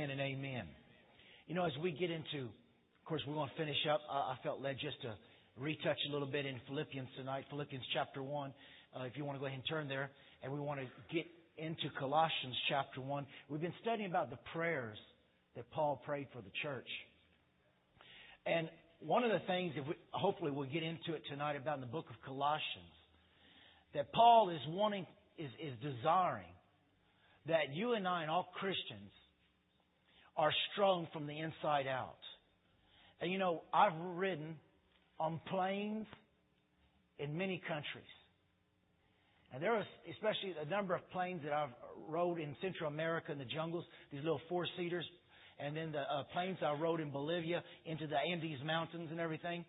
And amen. You know, as we get into, of course, we want to finish up. I felt led just to retouch a little bit in Philippians tonight, Philippians chapter 1. Uh, if you want to go ahead and turn there, and we want to get into Colossians chapter 1. We've been studying about the prayers that Paul prayed for the church. And one of the things, if we, hopefully we'll get into it tonight about in the book of Colossians, that Paul is wanting, is, is desiring that you and I and all Christians are strong from the inside out. And you know, I've ridden on planes in many countries. And there are especially a number of planes that I've rode in Central America in the jungles, these little four seaters, and then the uh, planes I rode in Bolivia into the Andes Mountains and everything.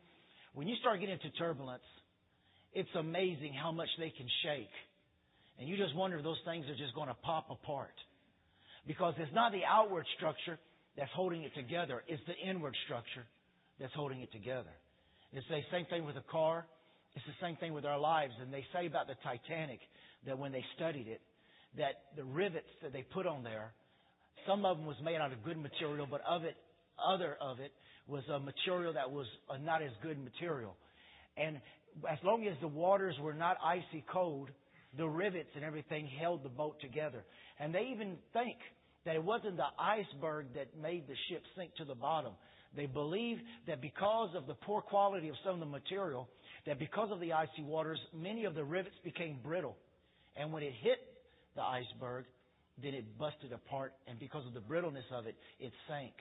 When you start getting into turbulence, it's amazing how much they can shake. And you just wonder if those things are just going to pop apart. Because it's not the outward structure that's holding it together, it's the inward structure that's holding it together. It's the same thing with a car. It's the same thing with our lives. And they say about the Titanic that when they studied it, that the rivets that they put on there, some of them was made out of good material, but of it, other of it was a material that was not as good material. And as long as the waters were not icy cold, the rivets and everything held the boat together. And they even think that it wasn't the iceberg that made the ship sink to the bottom. They believe that because of the poor quality of some of the material, that because of the icy waters, many of the rivets became brittle. And when it hit the iceberg, then it busted apart, and because of the brittleness of it, it sank.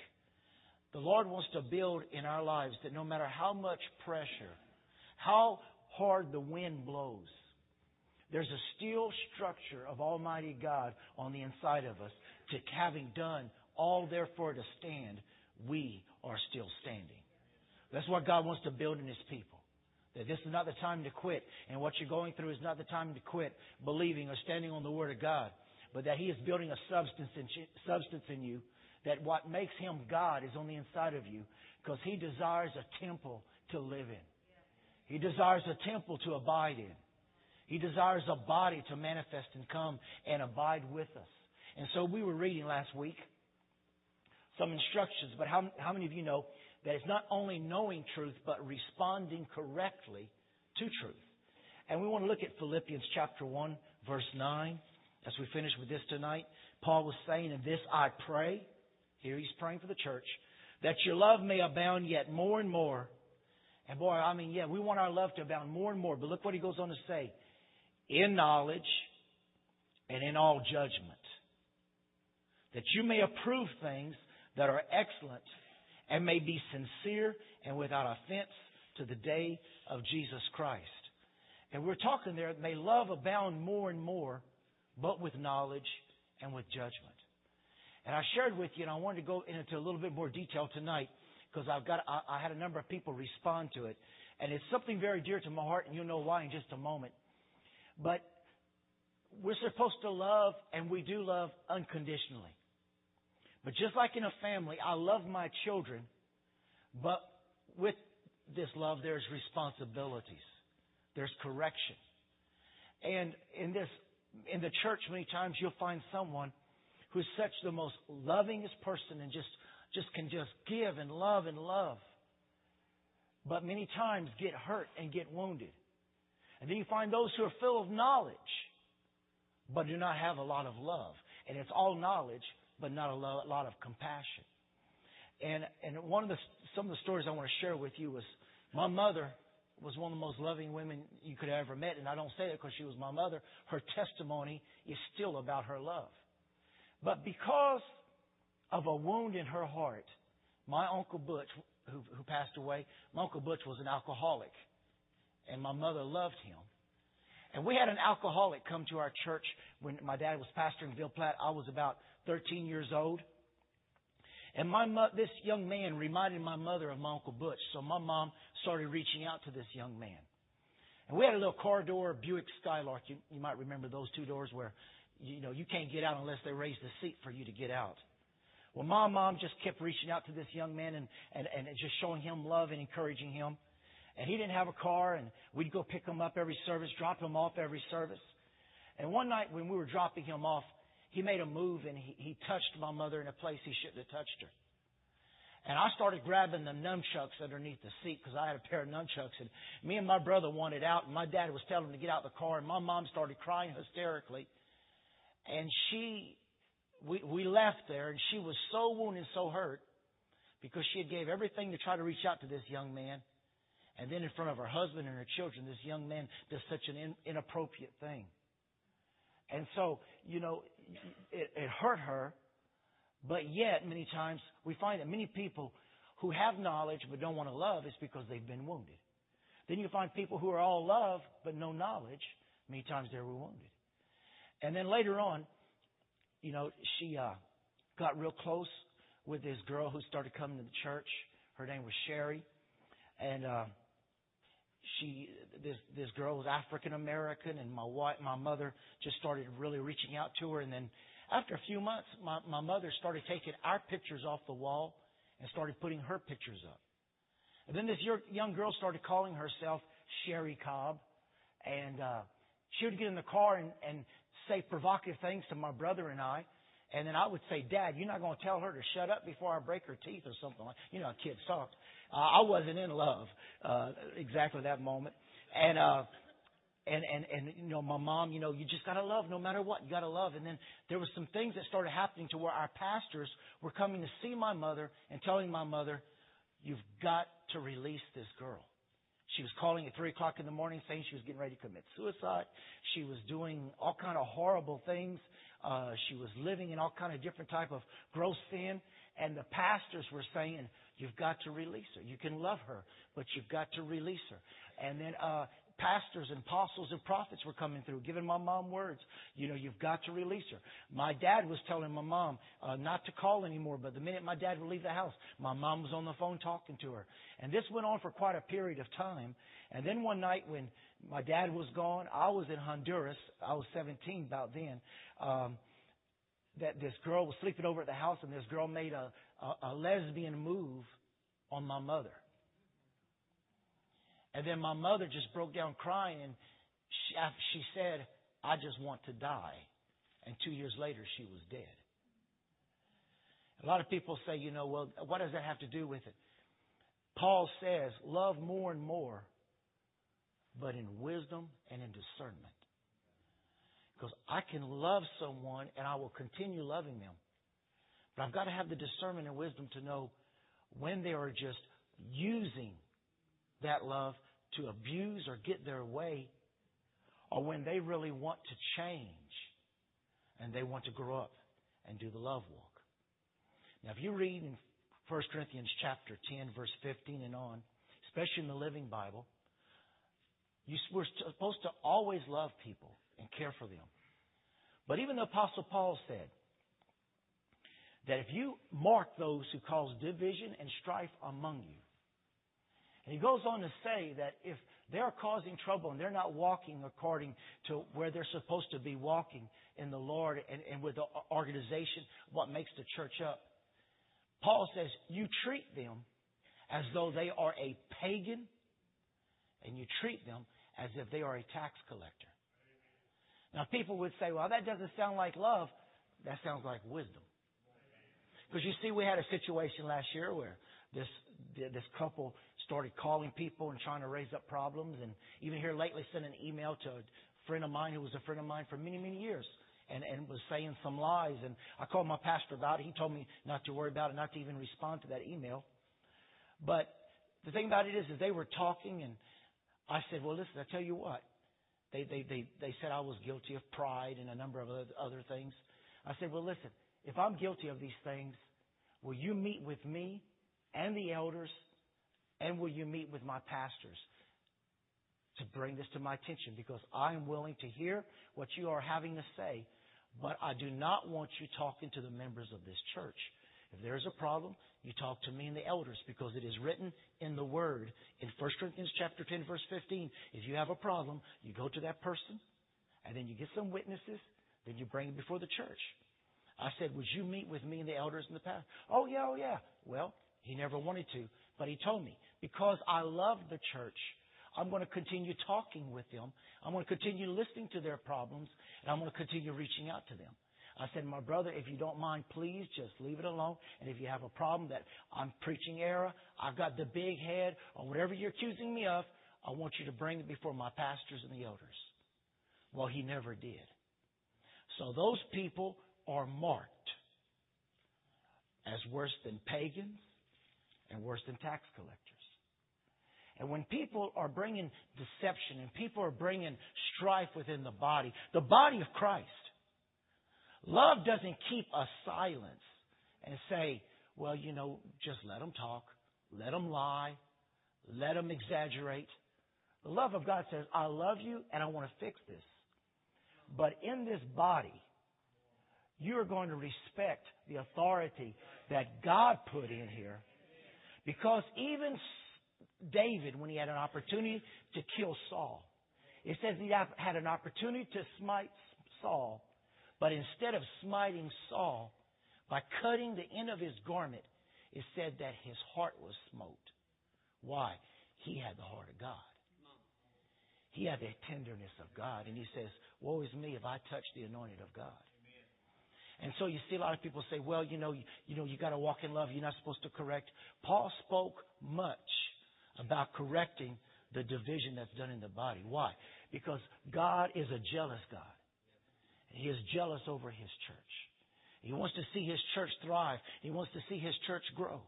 The Lord wants to build in our lives that no matter how much pressure, how hard the wind blows, there's a steel structure of Almighty God on the inside of us to having done all therefore to stand, we are still standing. That's what God wants to build in His people. That this is not the time to quit, and what you're going through is not the time to quit believing or standing on the Word of God, but that He is building a substance in, substance in you, that what makes Him God is on the inside of you, because He desires a temple to live in. He desires a temple to abide in. He desires a body to manifest and come and abide with us. And so we were reading last week some instructions, but how, how many of you know that it's not only knowing truth, but responding correctly to truth? And we want to look at Philippians chapter 1, verse 9, as we finish with this tonight. Paul was saying, In this I pray, here he's praying for the church, that your love may abound yet more and more. And boy, I mean, yeah, we want our love to abound more and more, but look what he goes on to say in knowledge and in all judgment, that you may approve things that are excellent and may be sincere and without offense to the day of Jesus Christ. And we're talking there, may love abound more and more, but with knowledge and with judgment. And I shared with you, and I wanted to go into a little bit more detail tonight because I've got I, I had a number of people respond to it, and it's something very dear to my heart, and you'll know why in just a moment. But we're supposed to love, and we do love unconditionally. But just like in a family, I love my children, but with this love, there's responsibilities, there's correction. And in this, in the church, many times you'll find someone who's such the most lovingest person and just, just can just give and love and love. But many times get hurt and get wounded. And then you find those who are full of knowledge, but do not have a lot of love. And it's all knowledge, but not a lot of compassion. And, and one of the, some of the stories I want to share with you was my mother was one of the most loving women you could have ever met. And I don't say that because she was my mother. Her testimony is still about her love. But because of a wound in her heart, my Uncle Butch, who, who passed away, my Uncle Butch was an alcoholic and my mother loved him. And we had an alcoholic come to our church when my dad was pastoring Ville Platte. I was about 13 years old. And my mo- this young man reminded my mother of my Uncle Butch. So my mom started reaching out to this young man. And we had a little car door, Buick Skylark. You, you might remember those two doors where, you know, you can't get out unless they raise the seat for you to get out. Well, my mom just kept reaching out to this young man and, and, and just showing him love and encouraging him and he didn't have a car, and we'd go pick him up every service, drop him off every service. And one night when we were dropping him off, he made a move and he, he touched my mother in a place he shouldn't have touched her. And I started grabbing the nunchucks underneath the seat because I had a pair of nunchucks. And me and my brother wanted out, and my dad was telling him to get out of the car. And my mom started crying hysterically. And she, we, we left there, and she was so wounded, so hurt, because she had gave everything to try to reach out to this young man. And then in front of her husband and her children, this young man does such an in, inappropriate thing. And so, you know, it, it hurt her. But yet, many times, we find that many people who have knowledge but don't want to love is because they've been wounded. Then you find people who are all love but no knowledge. Many times they were wounded. And then later on, you know, she uh, got real close with this girl who started coming to the church. Her name was Sherry, and uh, she this this girl was African American, and my wife, my mother just started really reaching out to her, and then after a few months, my, my mother started taking our pictures off the wall and started putting her pictures up. And then this young girl started calling herself Sherry Cobb. And uh, she would get in the car and, and say provocative things to my brother and I. And then I would say, Dad, you're not going to tell her to shut up before I break her teeth or something like You know, kids talk. Uh, I wasn't in love uh, exactly that moment. And uh, and and and you know my mom you know you just got to love no matter what. You got to love. And then there was some things that started happening to where our pastors were coming to see my mother and telling my mother you've got to release this girl. She was calling at three o'clock in the morning saying she was getting ready to commit suicide. She was doing all kind of horrible things uh she was living in all kind of different type of gross sin and the pastors were saying you've got to release her you can love her but you've got to release her and then uh pastors and apostles and prophets were coming through, giving my mom words. You know, you've got to release her. My dad was telling my mom uh, not to call anymore, but the minute my dad would leave the house, my mom was on the phone talking to her. And this went on for quite a period of time. And then one night when my dad was gone, I was in Honduras. I was 17 about then. Um, that this girl was sleeping over at the house, and this girl made a, a, a lesbian move on my mother. And then my mother just broke down crying and she, she said, I just want to die. And two years later, she was dead. A lot of people say, you know, well, what does that have to do with it? Paul says, love more and more, but in wisdom and in discernment. Because I can love someone and I will continue loving them. But I've got to have the discernment and wisdom to know when they are just using that love to abuse or get their way, or when they really want to change and they want to grow up and do the love walk. Now, if you read in 1 Corinthians chapter 10, verse 15 and on, especially in the Living Bible, you, we're supposed to always love people and care for them. But even the Apostle Paul said that if you mark those who cause division and strife among you, and he goes on to say that if they're causing trouble and they're not walking according to where they're supposed to be walking in the Lord and, and with the organization, what makes the church up, Paul says you treat them as though they are a pagan and you treat them as if they are a tax collector. Now, people would say, well, that doesn't sound like love. That sounds like wisdom. Because you see, we had a situation last year where this this couple started calling people and trying to raise up problems. And even here lately, sent an email to a friend of mine who was a friend of mine for many, many years and, and was saying some lies. And I called my pastor about it. He told me not to worry about it, not to even respond to that email. But the thing about it is, is they were talking, and I said, well, listen, I tell you what. They, they, they, they said I was guilty of pride and a number of other things. I said, well, listen, if I'm guilty of these things, will you meet with me and the elders and will you meet with my pastors to bring this to my attention? Because I am willing to hear what you are having to say, but I do not want you talking to the members of this church. If there's a problem, you talk to me and the elders because it is written in the Word in 1 Corinthians chapter 10 verse 15. If you have a problem, you go to that person and then you get some witnesses, then you bring it before the church. I said, would you meet with me and the elders in the past? Oh yeah, oh yeah. Well, he never wanted to, but he told me, because I love the church, I'm going to continue talking with them. I'm going to continue listening to their problems, and I'm going to continue reaching out to them. I said, my brother, if you don't mind, please just leave it alone. And if you have a problem that I'm preaching error, I've got the big head, or whatever you're accusing me of, I want you to bring it before my pastors and the elders. Well, he never did. So those people are marked as worse than pagans and worse than tax collectors. And when people are bringing deception and people are bringing strife within the body, the body of Christ, love doesn't keep a silence and say, well, you know, just let them talk, let them lie, let them exaggerate. The love of God says, I love you and I want to fix this. But in this body, you're going to respect the authority that God put in here. Because even David, when he had an opportunity to kill Saul, it says he had an opportunity to smite Saul, but instead of smiting Saul by cutting the end of his garment, it said that his heart was smote. Why? He had the heart of God. He had the tenderness of God. And he says, Woe is me if I touch the anointed of God. And so you see a lot of people say, well, you know, you, you know, you got to walk in love. You're not supposed to correct. Paul spoke much about correcting the division that's done in the body. Why? Because God is a jealous God. He is jealous over His church. He wants to see His church thrive. He wants to see His church grow.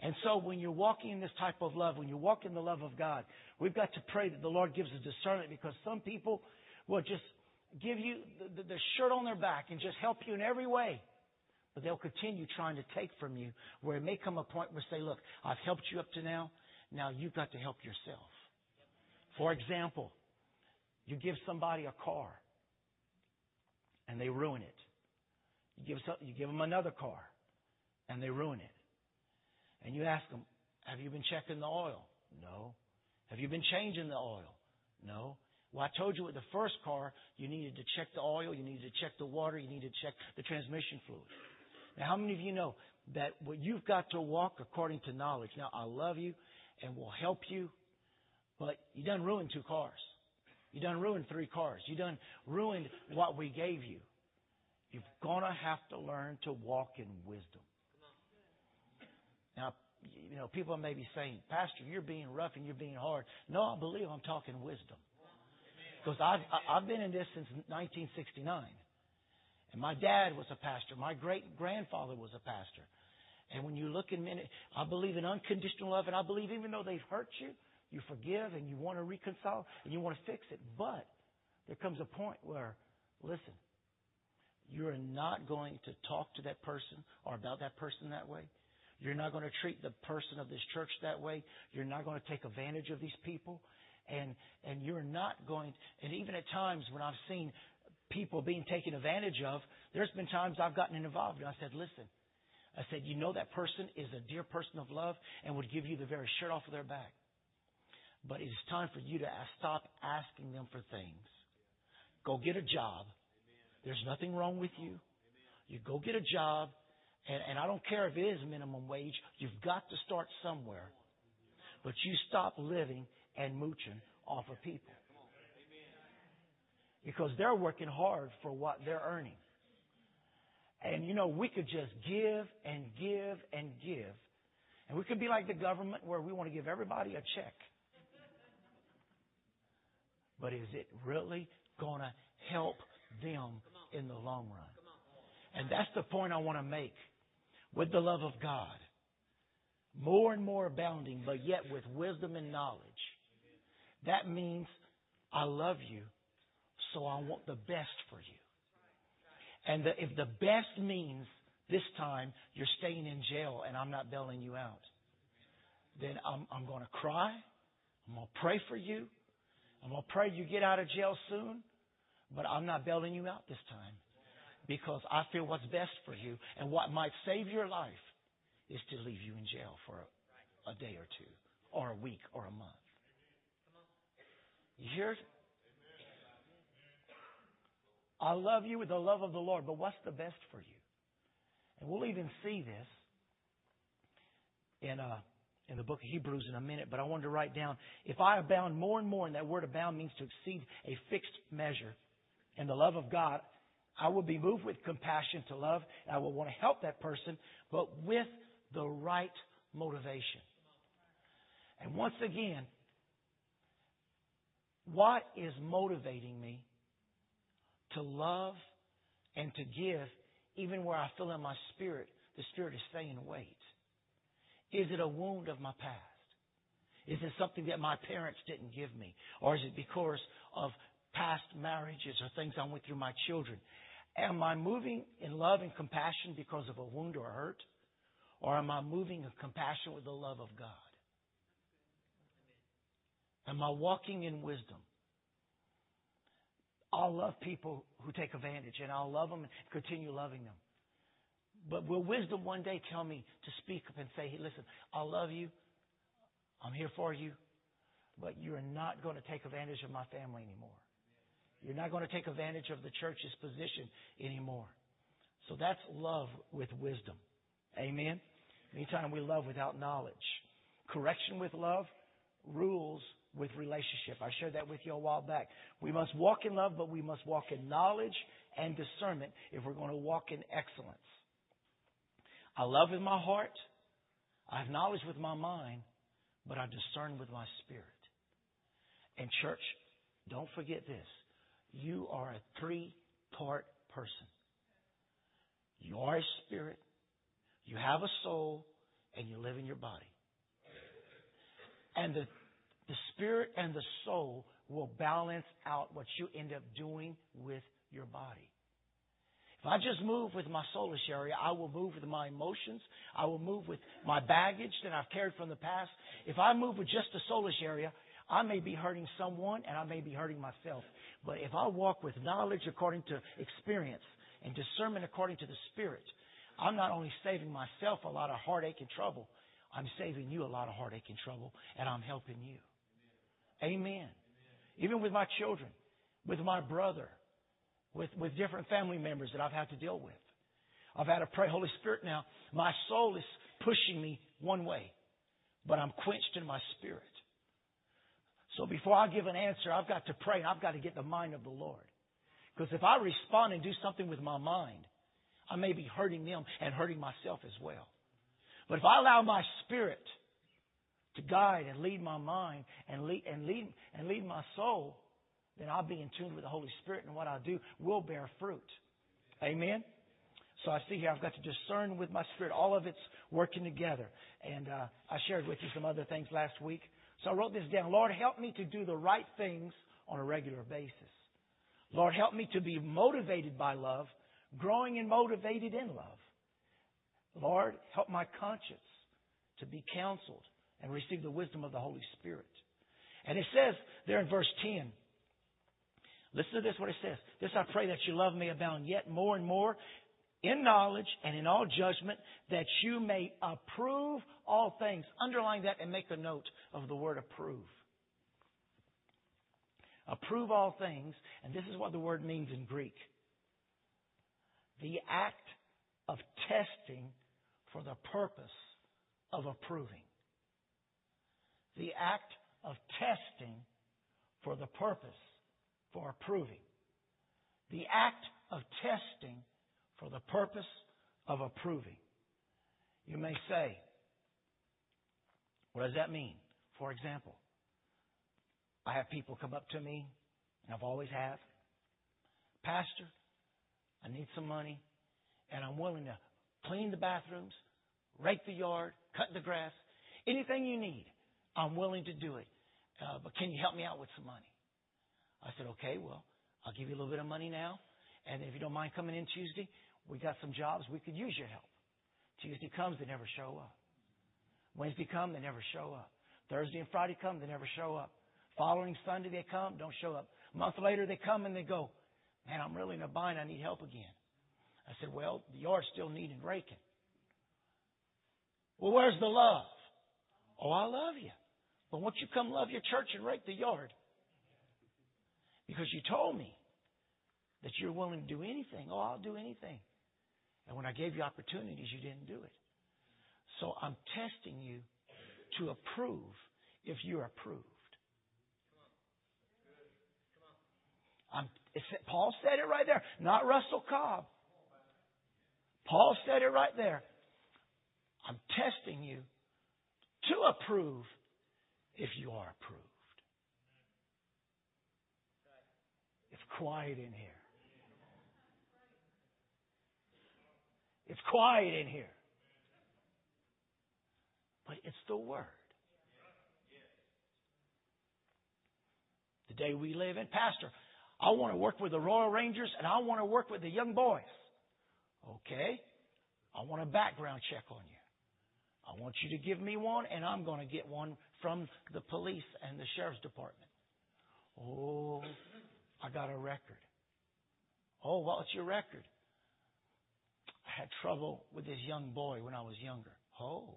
And so when you're walking in this type of love, when you walk in the love of God, we've got to pray that the Lord gives us discernment because some people will just give you the, the, the shirt on their back and just help you in every way. But they'll continue trying to take from you where it may come a point where say, look, I've helped you up to now. Now you've got to help yourself. For example, you give somebody a car and they ruin it. You give, some, you give them another car and they ruin it. And you ask them, have you been checking the oil? No. Have you been changing the oil? No. Well, I told you with the first car, you needed to check the oil, you needed to check the water, you needed to check the transmission fluid. Now, how many of you know that what you've got to walk according to knowledge? Now, I love you and will help you, but you done ruined two cars. You done ruined three cars. You done ruined what we gave you. You're gonna have to learn to walk in wisdom. Now, you know, people may be saying, Pastor, you're being rough and you're being hard. No, I believe I'm talking wisdom. Because I've, I've been in this since 1969. And my dad was a pastor. My great grandfather was a pastor. And when you look in minute, I believe in unconditional love, and I believe even though they've hurt you, you forgive and you want to reconcile and you want to fix it. But there comes a point where, listen, you're not going to talk to that person or about that person that way. You're not going to treat the person of this church that way. You're not going to take advantage of these people and and you're not going and even at times when I've seen people being taken advantage of, there's been times I've gotten involved and I said, listen, I said, you know that person is a dear person of love and would give you the very shirt off of their back. But it's time for you to stop asking them for things. Go get a job. There's nothing wrong with you. You go get a job, and, and I don't care if it is minimum wage. You've got to start somewhere. But you stop living and mooching off of people. Because they're working hard for what they're earning. And you know, we could just give and give and give. And we could be like the government where we want to give everybody a check. But is it really going to help them in the long run? And that's the point I want to make. With the love of God, more and more abounding, but yet with wisdom and knowledge that means I love you, so I want the best for you. And the, if the best means this time you're staying in jail and I'm not bailing you out, then I'm, I'm going to cry. I'm going to pray for you. I'm going to pray you get out of jail soon, but I'm not bailing you out this time because I feel what's best for you and what might save your life is to leave you in jail for a, a day or two or a week or a month. You hear? I love you with the love of the Lord, but what's the best for you? And we'll even see this in uh, in the book of Hebrews in a minute, but I wanted to write down if I abound more and more, and that word abound means to exceed a fixed measure in the love of God, I will be moved with compassion to love. And I will want to help that person, but with the right motivation. And once again, what is motivating me to love and to give even where I feel in my spirit the spirit is saying wait? Is it a wound of my past? Is it something that my parents didn't give me? Or is it because of past marriages or things I went through my children? Am I moving in love and compassion because of a wound or a hurt? Or am I moving in compassion with the love of God? Am I walking in wisdom? I'll love people who take advantage and I'll love them and continue loving them. But will wisdom one day tell me to speak up and say, hey, listen, I love you. I'm here for you. But you're not going to take advantage of my family anymore. You're not going to take advantage of the church's position anymore. So that's love with wisdom. Amen. Anytime we love without knowledge. Correction with love, rules with relationship. I shared that with you a while back. We must walk in love, but we must walk in knowledge and discernment if we're going to walk in excellence. I love with my heart. I have knowledge with my mind, but I discern with my spirit. And church, don't forget this. You are a three part person. You are a spirit, you have a soul, and you live in your body. And the, the spirit and the soul will balance out what you end up doing with your body. If I just move with my soulish area, I will move with my emotions. I will move with my baggage that I've carried from the past. If I move with just the soulish area, I may be hurting someone and I may be hurting myself. But if I walk with knowledge according to experience and discernment according to the Spirit, I'm not only saving myself a lot of heartache and trouble, I'm saving you a lot of heartache and trouble, and I'm helping you. Amen. Amen. Even with my children, with my brother, with, with different family members that I've had to deal with. I've had to pray, Holy Spirit now, my soul is pushing me one way, but I'm quenched in my spirit. So before I give an answer, I've got to pray I've got to get the mind of the Lord. Because if I respond and do something with my mind, I may be hurting them and hurting myself as well. But if I allow my spirit to guide and lead my mind and lead, and lead, and lead my soul, then I'll be in tune with the Holy Spirit and what I'll do will bear fruit. Amen? So I see here I've got to discern with my spirit. All of it's working together. And uh, I shared with you some other things last week. So I wrote this down. Lord, help me to do the right things on a regular basis. Lord, help me to be motivated by love, growing and motivated in love. Lord, help my conscience to be counseled and receive the wisdom of the Holy Spirit. And it says there in verse 10, listen to this, what it says. This I pray that you love me abound yet more and more in knowledge and in all judgment, that you may approve all things. Underline that and make a note of the word approve. Approve all things, and this is what the word means in Greek. The act of testing for the purpose of approving. The act of testing for the purpose for approving. The act of testing for the purpose of approving. You may say, what does that mean? For example, I have people come up to me, and I've always have, Pastor, I need some money, and I'm willing to clean the bathrooms, rake the yard, cut the grass, anything you need. I'm willing to do it. Uh, but can you help me out with some money? I said, okay, well, I'll give you a little bit of money now. And if you don't mind coming in Tuesday, we got some jobs. We could use your help. Tuesday comes, they never show up. Wednesday come, they never show up. Thursday and Friday come, they never show up. Following Sunday they come, don't show up. A month later they come and they go, man, I'm really in a bind. I need help again. I said, well, the yard's still needing raking. Well, where's the love? Oh, I love you. But won't you come love your church and rake the yard? Because you told me that you're willing to do anything. Oh, I'll do anything. And when I gave you opportunities, you didn't do it. So I'm testing you to approve if you're approved. I'm, Paul said it right there, not Russell Cobb. Paul said it right there. I'm testing you to approve if you are approved. It's quiet in here. It's quiet in here. But it's the Word. The day we live in. Pastor, I want to work with the Royal Rangers and I want to work with the young boys. Okay. I want a background check on you. I want you to give me one and I'm going to get one from the police and the sheriff's department. Oh, I got a record. Oh, what's your record? I had trouble with this young boy when I was younger. Oh,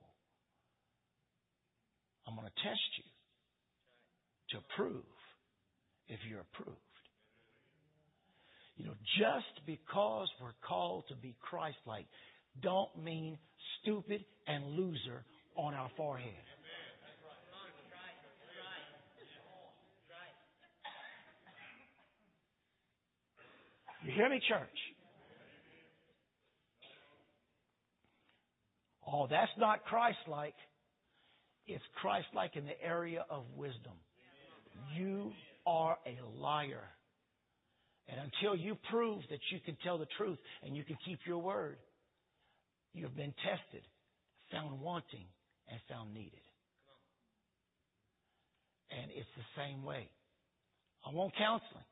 I'm going to test you to prove if you're approved. You know, just because we're called to be Christ-like, don't mean stupid and loser on our forehead. You hear me, church? Oh, that's not Christ-like. It's Christ-like in the area of wisdom. You are a liar. And until you prove that you can tell the truth and you can keep your word, you have been tested, found wanting, and found needed. And it's the same way. I want counseling.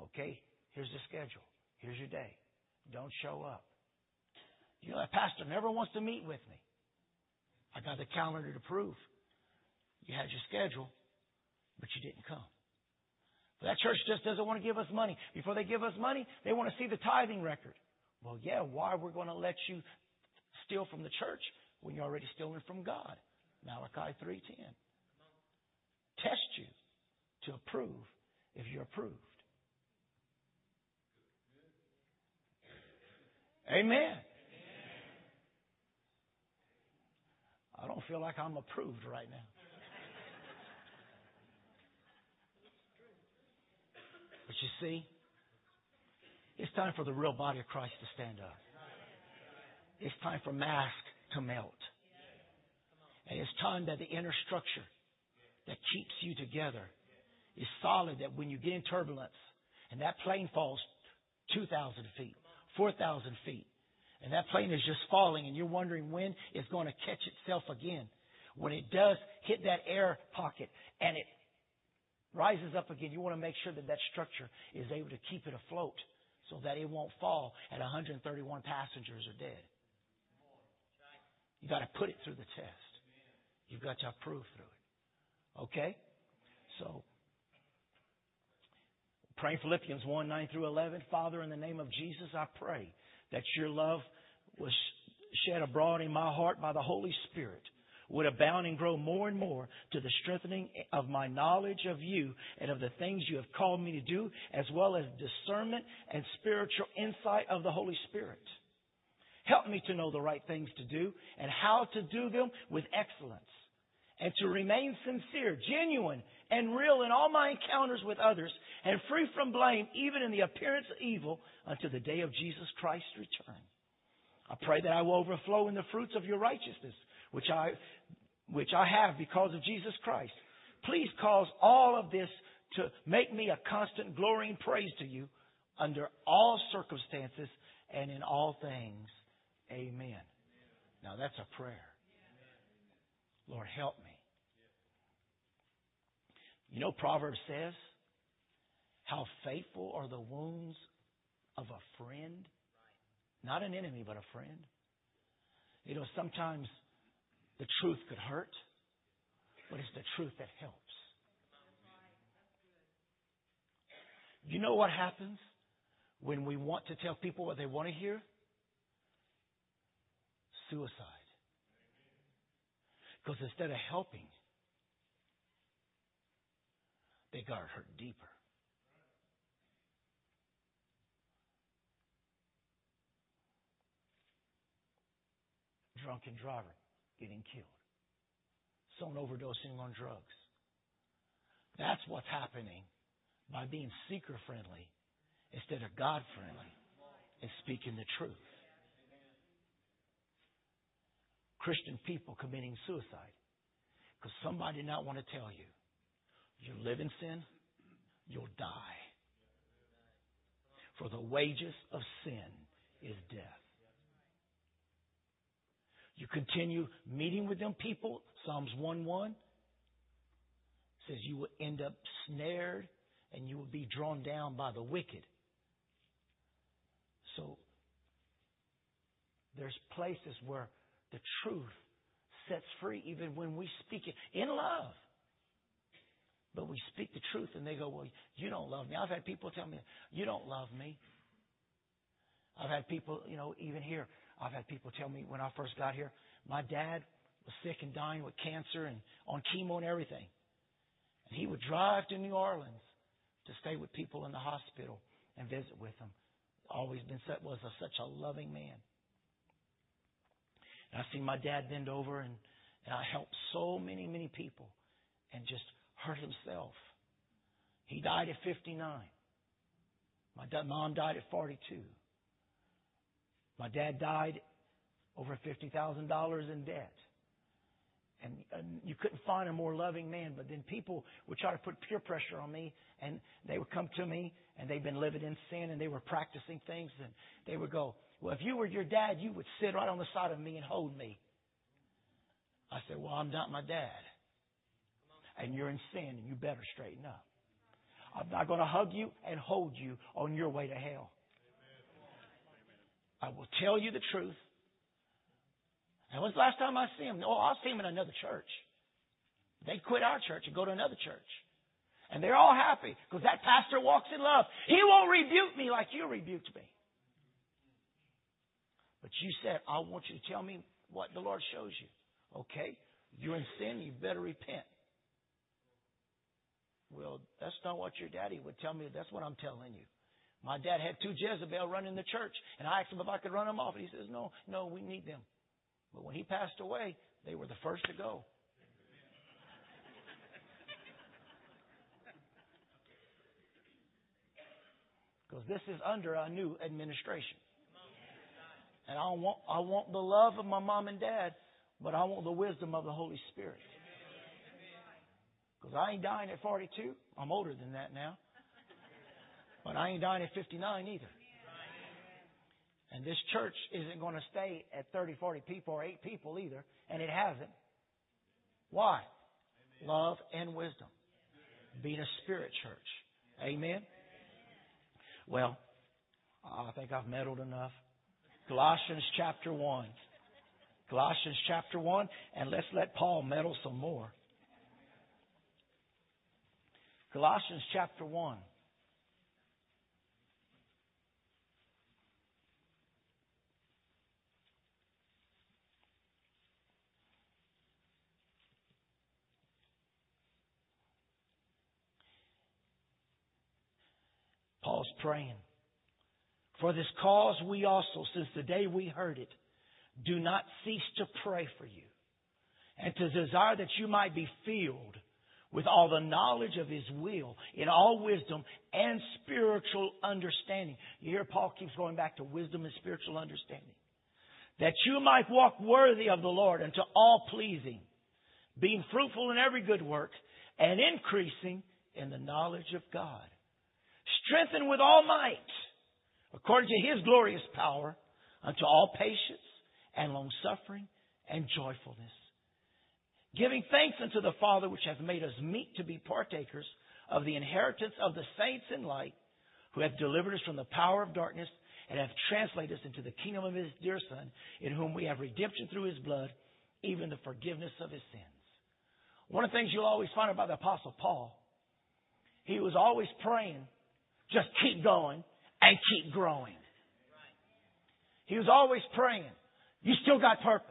Okay, here's the schedule. Here's your day. Don't show up. You know, that pastor never wants to meet with me. I got the calendar to prove. You had your schedule, but you didn't come. But that church just doesn't want to give us money. Before they give us money, they want to see the tithing record. Well, yeah, why we're going to let you steal from the church when you're already stealing from God? Malachi 3.10. Test you to approve if you're approved. Amen. I don't feel like I'm approved right now. But you see, it's time for the real body of Christ to stand up. It's time for mask to melt. And it's time that the inner structure that keeps you together is solid that when you get in turbulence and that plane falls 2,000 feet, 4,000 feet, and that plane is just falling and you're wondering when it's going to catch itself again. When it does hit that air pocket and it rises up again, you want to make sure that that structure is able to keep it afloat so that it won't fall and 131 passengers are dead. You got to put it through the test. You've got to approve through it. Okay? So, praying Philippians 1 9 through 11. Father, in the name of Jesus, I pray that your love was shed abroad in my heart by the Holy Spirit would abound and grow more and more to the strengthening of my knowledge of you and of the things you have called me to do, as well as discernment and spiritual insight of the Holy Spirit. Help me to know the right things to do and how to do them with excellence and to remain sincere, genuine, and real in all my encounters with others and free from blame, even in the appearance of evil, until the day of Jesus Christ's return. I pray that I will overflow in the fruits of your righteousness, which I, which I have because of Jesus Christ. Please cause all of this to make me a constant glory and praise to you under all circumstances and in all things. Amen. Now that's a prayer. Lord, help me. You know, Proverbs says, how faithful are the wounds of a friend? Not an enemy, but a friend. You know, sometimes the truth could hurt, but it's the truth that helps. You know what happens when we want to tell people what they want to hear? Suicide. Because instead of helping, they got hurt deeper. Drunken driver getting killed. Someone overdosing on drugs. That's what's happening by being seeker friendly instead of God friendly and speaking the truth. Christian people committing suicide because somebody did not want to tell you you live in sin, you'll die. For the wages of sin is death. You continue meeting with them people, Psalms 1 1 says you will end up snared and you will be drawn down by the wicked. So there's places where the truth sets free even when we speak it in love. But we speak the truth and they go, Well, you don't love me. I've had people tell me, You don't love me. I've had people, you know, even here, I've had people tell me when I first got here, my dad was sick and dying with cancer and on chemo and everything. And he would drive to New Orleans to stay with people in the hospital and visit with them. Always been was a, such a loving man. And I seen my dad bend over and, and I helped so many, many people and just hurt himself. He died at 59. My dad, mom died at 42. My dad died over $50,000 in debt. And, and you couldn't find a more loving man. But then people would try to put peer pressure on me, and they would come to me, and they'd been living in sin, and they were practicing things, and they would go, "Well, if you were your dad, you would sit right on the side of me and hold me." I said, "Well, I'm not my dad, and you're in sin, and you better straighten up. I'm not going to hug you and hold you on your way to hell. I will tell you the truth." And when's the last time I see him? Oh, I'll see him in another church. They quit our church and go to another church. And they're all happy because that pastor walks in love. He won't rebuke me like you rebuked me. But you said, I want you to tell me what the Lord shows you. Okay, you're in sin, you better repent. Well, that's not what your daddy would tell me. That's what I'm telling you. My dad had two Jezebel running the church, and I asked him if I could run them off. And he says, No, no, we need them. But when he passed away, they were the first to go. Because this is under a new administration. And I want, I want the love of my mom and dad, but I want the wisdom of the Holy Spirit. Because I ain't dying at 42. I'm older than that now. But I ain't dying at 59 either. And this church isn't going to stay at 30, 40 people or 8 people either, and it hasn't. Why? Love and wisdom. Being a spirit church. Amen? Well, I think I've meddled enough. Colossians chapter 1. Colossians chapter 1, and let's let Paul meddle some more. Colossians chapter 1. Paul's praying. For this cause we also, since the day we heard it, do not cease to pray for you and to desire that you might be filled with all the knowledge of His will in all wisdom and spiritual understanding. You hear Paul keeps going back to wisdom and spiritual understanding. That you might walk worthy of the Lord unto all pleasing, being fruitful in every good work and increasing in the knowledge of God strengthened with all might, according to his glorious power, unto all patience and long suffering and joyfulness. Giving thanks unto the Father which hath made us meet to be partakers of the inheritance of the saints in light, who hath delivered us from the power of darkness and hath translated us into the kingdom of his dear Son, in whom we have redemption through his blood, even the forgiveness of his sins. One of the things you'll always find about the Apostle Paul, he was always praying just keep going and keep growing. He was always praying. You still got purpose.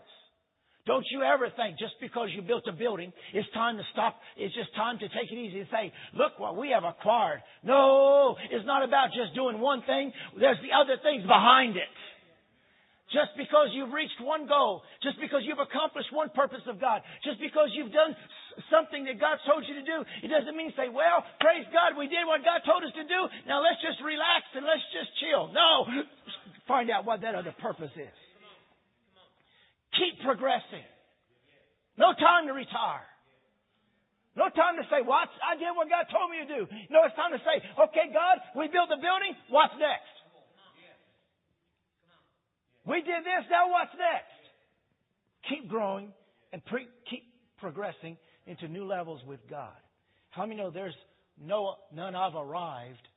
Don't you ever think just because you built a building, it's time to stop. It's just time to take it easy and say, look what we have acquired. No, it's not about just doing one thing. There's the other things behind it. Just because you've reached one goal, just because you've accomplished one purpose of God, just because you've done something that God told you to do, it doesn't mean say, well, praise God, we did what God told us to do. Now let's just relax and let's just chill. No. Find out what that other purpose is. Keep progressing. No time to retire. No time to say, well, I did what God told me to do. No, it's time to say, okay, God, we built the building. What's next? We did this. Now what's next? Keep growing and pre- keep progressing into new levels with God. How many know there's no, none I've arrived,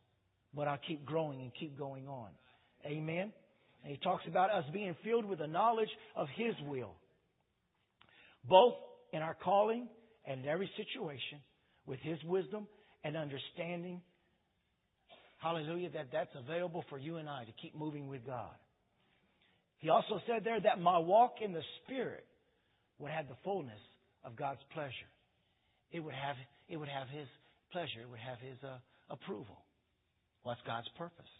but I keep growing and keep going on. Amen. And he talks about us being filled with the knowledge of His will, both in our calling and in every situation, with His wisdom and understanding. Hallelujah, that that's available for you and I to keep moving with God. He also said there that my walk in the Spirit would have the fullness of God's pleasure. It would have, it would have His pleasure. It would have His uh, approval. What's God's purpose?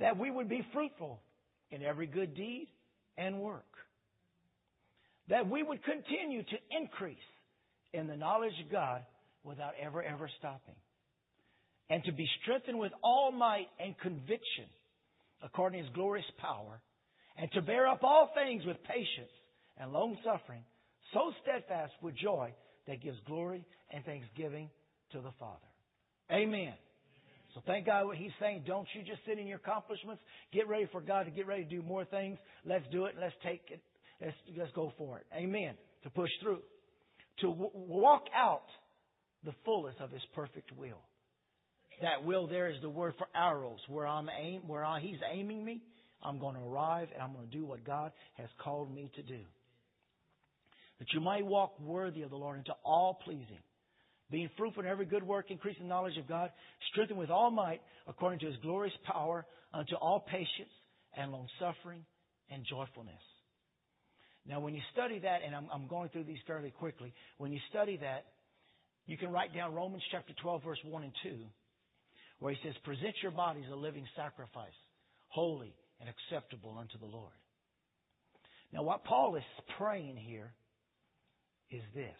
That we would be fruitful in every good deed and work. That we would continue to increase in the knowledge of God without ever, ever stopping. And to be strengthened with all might and conviction according to His glorious power and to bear up all things with patience and long suffering, so steadfast with joy that gives glory and thanksgiving to the Father. Amen. So thank God what He's saying. Don't you just sit in your accomplishments. Get ready for God to get ready to do more things. Let's do it. Let's take it. Let's, let's go for it. Amen. To push through. To w- walk out the fullness of His perfect will. That will there is the word for arrows. Where I'm aim, where I, He's aiming me, I'm going to arrive and I'm going to do what God has called me to do. That you might walk worthy of the Lord into all pleasing, being fruitful in every good work, increasing knowledge of God, strengthened with all might according to his glorious power unto all patience and long suffering and joyfulness. Now, when you study that, and I'm, I'm going through these fairly quickly, when you study that, you can write down Romans chapter 12, verse 1 and 2, where he says, Present your bodies a living sacrifice, holy and acceptable unto the Lord. Now, what Paul is praying here is this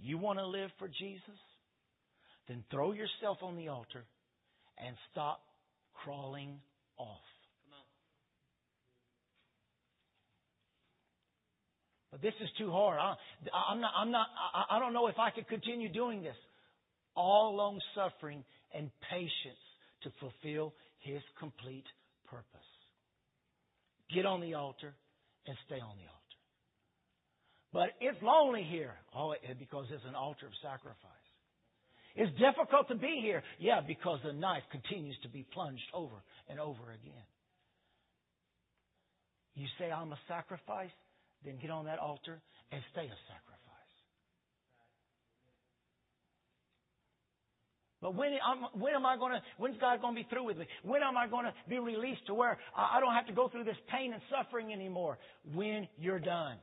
You want to live for Jesus? Then throw yourself on the altar and stop crawling off. But this is too hard. I, I'm not, I'm not, I, I don't know if I could continue doing this. All long suffering and patience to fulfill His complete purpose. Get on the altar and stay on the altar. But it's lonely here. Oh, because it's an altar of sacrifice. It's difficult to be here. Yeah, because the knife continues to be plunged over and over again. You say, I'm a sacrifice, then get on that altar and stay a sacrifice. But when, when am I going to, when's God going to be through with me? When am I going to be released to where I don't have to go through this pain and suffering anymore? When you're done.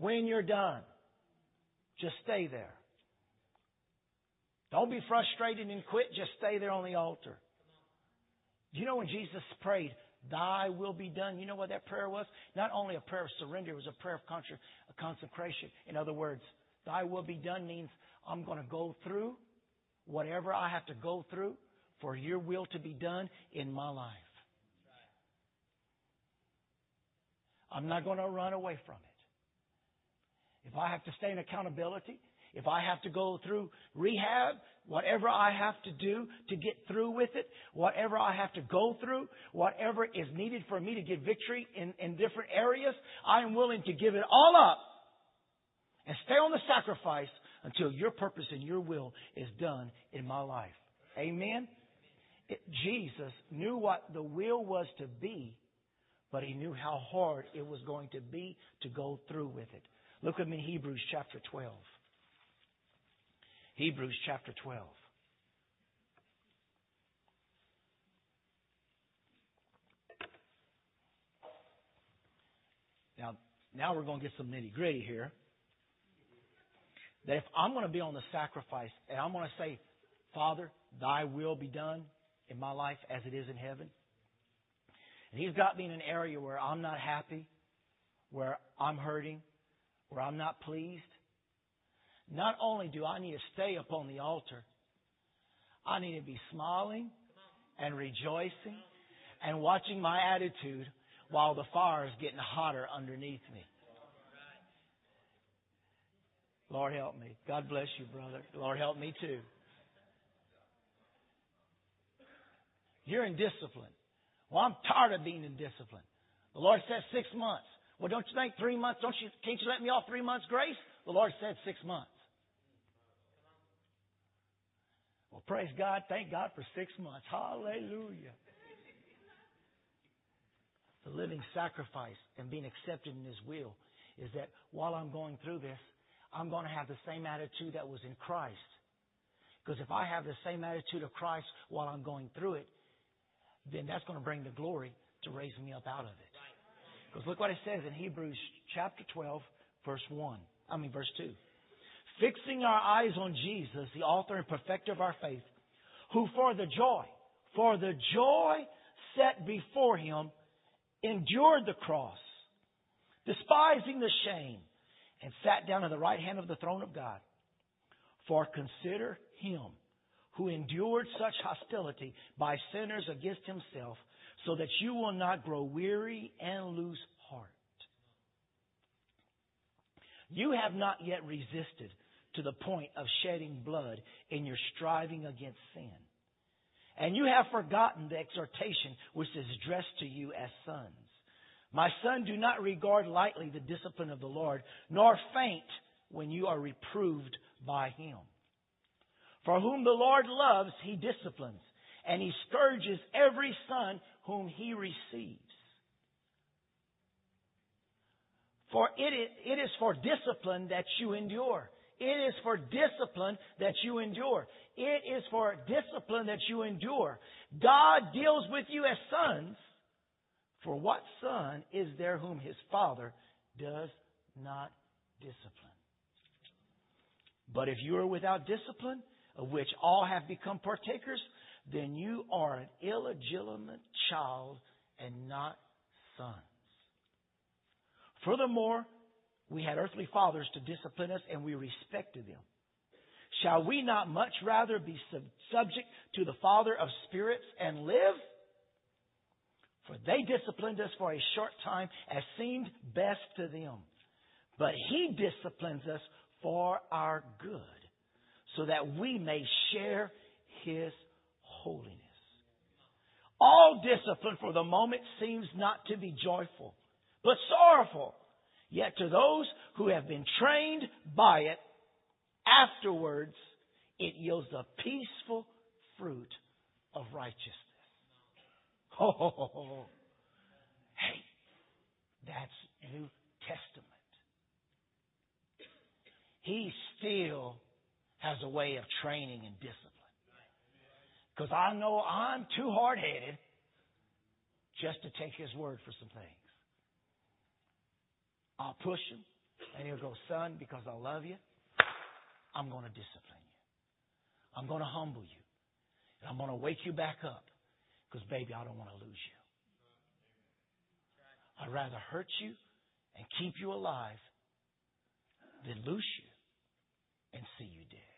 When you're done. Just stay there. Don't be frustrated and quit. Just stay there on the altar. You know when Jesus prayed, Thy will be done? You know what that prayer was? Not only a prayer of surrender, it was a prayer of consecration. In other words, Thy will be done means I'm going to go through whatever I have to go through for your will to be done in my life. I'm not going to run away from it. If I have to stay in accountability, if I have to go through rehab, whatever I have to do to get through with it, whatever I have to go through, whatever is needed for me to get victory in, in different areas, I am willing to give it all up and stay on the sacrifice until your purpose and your will is done in my life. Amen? It, Jesus knew what the will was to be, but he knew how hard it was going to be to go through with it. Look with me in Hebrews chapter 12. Hebrews chapter 12. Now, now we're going to get some nitty gritty here that if I'm going to be on the sacrifice and I'm going to say, Father, thy will be done in my life as it is in heaven, and He's got me in an area where I'm not happy, where I'm hurting, where I'm not pleased, not only do I need to stay upon the altar, I need to be smiling and rejoicing and watching my attitude while the fire is getting hotter underneath me. Lord help me. God bless you, brother. Lord help me too. You're in discipline. Well, I'm tired of being in discipline. The Lord said six months. Well, don't you think three months? Don't you? Can't you let me off three months grace? The Lord said six months. Well, praise God. Thank God for six months. Hallelujah. The living sacrifice and being accepted in His will is that while I'm going through this, I'm going to have the same attitude that was in Christ. Because if I have the same attitude of Christ while I'm going through it, then that's going to bring the glory to raise me up out of it. Because look what it says in Hebrews chapter 12, verse 1. I mean, verse 2 fixing our eyes on Jesus, the author and perfecter of our faith, who for the joy, for the joy set before him, endured the cross, despising the shame, and sat down at the right hand of the throne of God. For consider him who endured such hostility by sinners against himself, so that you will not grow weary and lose heart. You have not yet resisted to the point of shedding blood in your striving against sin. And you have forgotten the exhortation which is addressed to you as sons. My son, do not regard lightly the discipline of the Lord, nor faint when you are reproved by him. For whom the Lord loves, he disciplines, and he scourges every son whom he receives. For it is for discipline that you endure. It is for discipline that you endure. It is for discipline that you endure. God deals with you as sons. For what son is there whom his father does not discipline? But if you are without discipline, of which all have become partakers, then you are an illegitimate child and not sons. Furthermore, we had earthly fathers to discipline us, and we respected them. Shall we not much rather be sub- subject to the Father of spirits and live? For they disciplined us for a short time as seemed best to them. But He disciplines us for our good, so that we may share His holiness. All discipline for the moment seems not to be joyful, but sorrowful. Yet to those who have been trained by it, afterwards it yields the peaceful fruit of righteousness. Oh, hey, that's New Testament. He still has a way of training and discipline. Because I know I'm too hard headed just to take his word for some things. I'll push him, and he'll go, Son, because I love you, I'm going to discipline you. I'm going to humble you. And I'm going to wake you back up because, baby, I don't want to lose you. I'd rather hurt you and keep you alive than lose you and see you dead.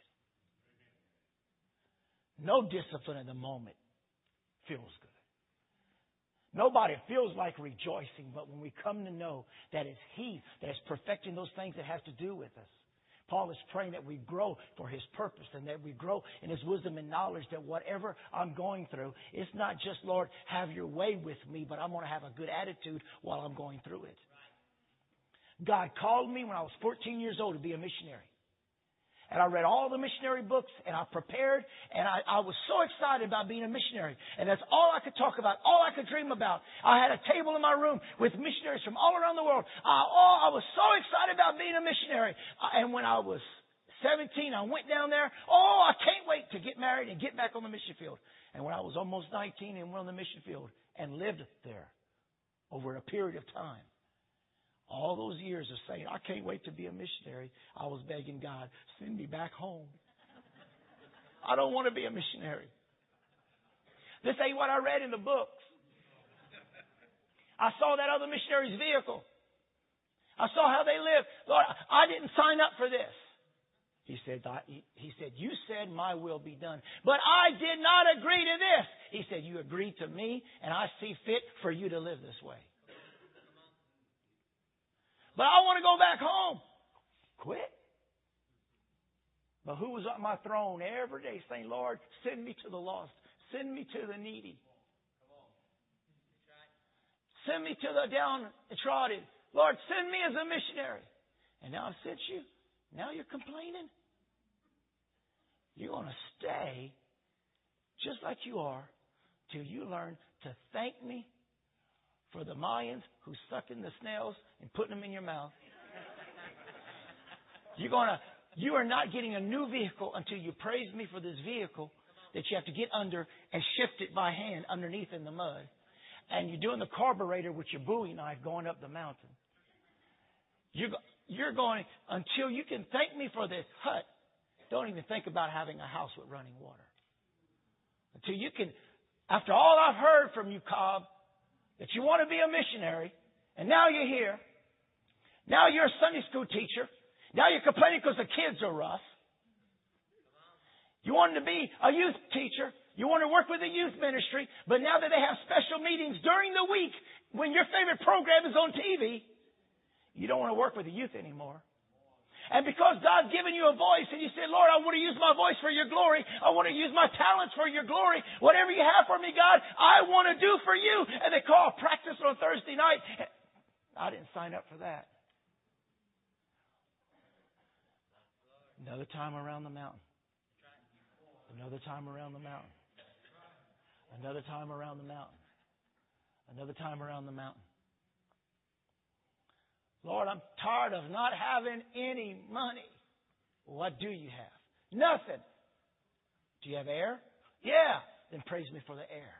No discipline in the moment feels good. Nobody feels like rejoicing, but when we come to know that it's He that is perfecting those things that have to do with us. Paul is praying that we grow for His purpose and that we grow in His wisdom and knowledge that whatever I'm going through, it's not just, Lord, have your way with me, but I'm going to have a good attitude while I'm going through it. God called me when I was 14 years old to be a missionary and I read all the missionary books and I prepared and I, I was so excited about being a missionary. And that's all I could talk about, all I could dream about. I had a table in my room with missionaries from all around the world. I, oh, I was so excited about being a missionary. Uh, and when I was 17, I went down there. Oh, I can't wait to get married and get back on the mission field. And when I was almost 19 and went on the mission field and lived there over a period of time, all those years of saying, I can't wait to be a missionary, I was begging God, send me back home. I don't want to be a missionary. This ain't what I read in the books. I saw that other missionary's vehicle. I saw how they lived. Lord, I didn't sign up for this. He said, he said, you said my will be done. But I did not agree to this. He said, you agreed to me and I see fit for you to live this way. But I want to go back home. Quit. But who was on my throne every day saying, Lord, send me to the lost. Send me to the needy. Send me to the downtrodden. Lord, send me as a missionary. And now I've sent you. Now you're complaining. You're going to stay just like you are till you learn to thank me for the Mayans who sucking the snails and putting them in your mouth. You're to, you are not getting a new vehicle until you praise me for this vehicle that you have to get under and shift it by hand underneath in the mud. And you're doing the carburetor with your bowie knife going up the mountain. You're, you're going, until you can thank me for this hut, don't even think about having a house with running water. Until you can, after all I've heard from you, Cobb, that you want to be a missionary, and now you're here. Now you're a Sunday school teacher. Now you're complaining because the kids are rough. You wanted to be a youth teacher. You want to work with the youth ministry. But now that they have special meetings during the week when your favorite program is on TV, you don't want to work with the youth anymore. And because God's given you a voice and you say, Lord, I want to use my voice for your glory. I want to use my talents for your glory. Whatever you have for me, God, I want to do for you. And they call practice on Thursday night. I didn't sign up for that. Another time around the mountain. Another time around the mountain. Another time around the mountain. Another time around the mountain. Lord, I'm tired of not having any money. What do you have? Nothing. Do you have air? Yeah. Then praise me for the air.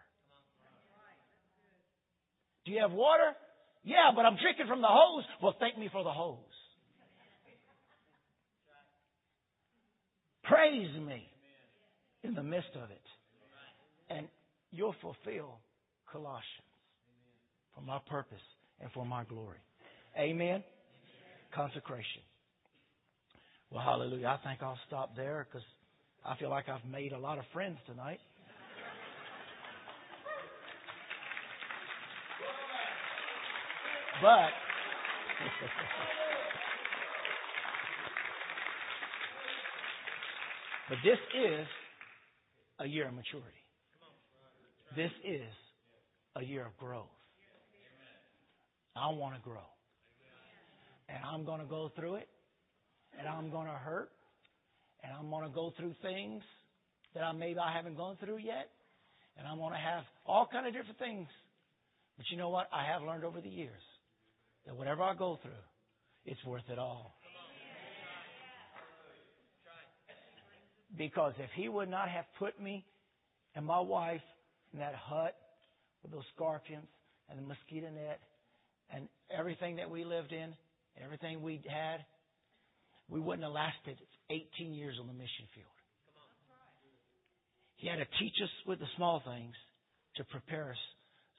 Do you have water? Yeah, but I'm drinking from the hose. Well, thank me for the hose. Praise me in the midst of it. And you'll fulfill Colossians for my purpose and for my glory. Amen. Consecration. Well, hallelujah. I think I'll stop there because I feel like I've made a lot of friends tonight. But But this is a year of maturity. This is a year of growth. I want to grow. And I'm going to go through it. And I'm going to hurt. And I'm going to go through things that I maybe I haven't gone through yet. And I'm going to have all kind of different things. But you know what? I have learned over the years that whatever I go through, it's worth it all. Because if he would not have put me and my wife in that hut with those scorpions and the mosquito net and everything that we lived in, everything we had, we wouldn't have lasted 18 years on the mission field. He had to teach us with the small things to prepare us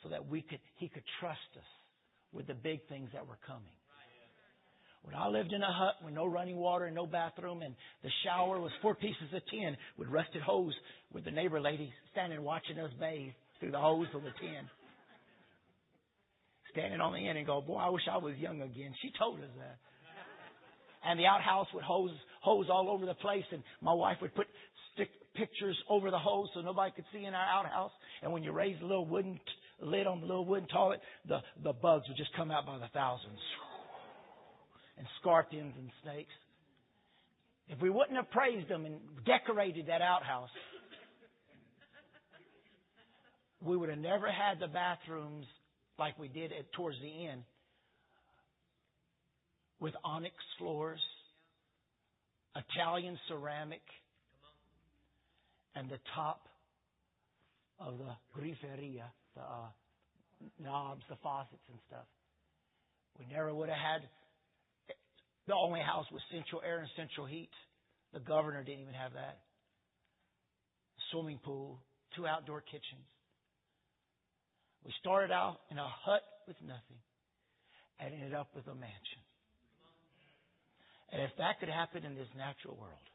so that we could, he could trust us with the big things that were coming. When I lived in a hut with no running water and no bathroom, and the shower was four pieces of tin with rusted hose, with the neighbor lady standing watching us bathe through the hose of the tin. Standing on the end and go, boy, I wish I was young again. She told us that. And the outhouse would hose hose all over the place, and my wife would put stick pictures over the hose so nobody could see in our outhouse. And when you raised the little wooden t- lid on the little wooden toilet, the the bugs would just come out by the thousands and scorpions and snakes. If we wouldn't have praised them and decorated that outhouse, we would have never had the bathrooms like we did at, towards the end with onyx floors, Italian ceramic, and the top of the griferia, the uh, knobs, the faucets and stuff. We never would have had the only house with central air and central heat. The governor didn't even have that. Swimming pool, two outdoor kitchens. We started out in a hut with nothing and ended up with a mansion. And if that could happen in this natural world,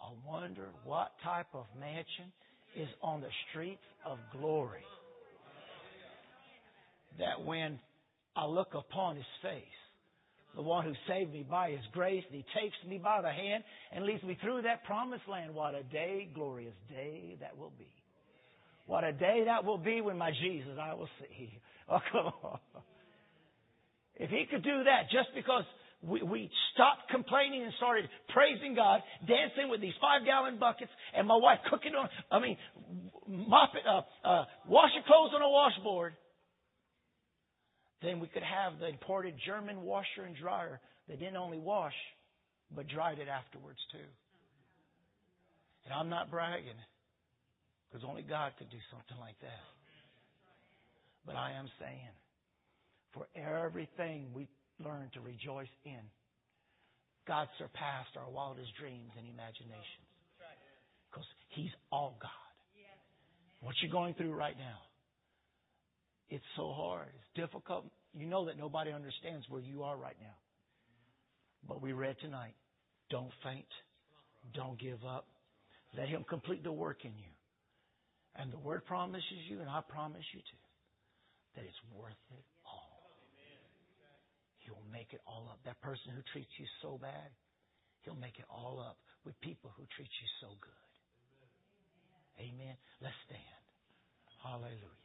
I wonder what type of mansion is on the streets of glory. That when I look upon his face, the one who saved me by his grace, and he takes me by the hand and leads me through that promised land. What a day, glorious day that will be. What a day that will be when my Jesus I will see. Oh, come on. If he could do that just because we, we stopped complaining and started praising God, dancing with these five gallon buckets, and my wife cooking on, I mean, mopping, uh, uh, washing clothes on a washboard, then we could have the imported German washer and dryer that didn't only wash, but dried it afterwards too. And I'm not bragging, because only God could do something like that. But I am saying, for everything we learn to rejoice in, God surpassed our wildest dreams and imaginations. Because He's all God. What you're going through right now, it's so hard. It's difficult. You know that nobody understands where you are right now. But we read tonight don't faint, don't give up. Let Him complete the work in you. And the Word promises you, and I promise you too that it's worth it all. He'll make it all up. That person who treats you so bad, he'll make it all up with people who treat you so good. Amen. Let's stand. Hallelujah.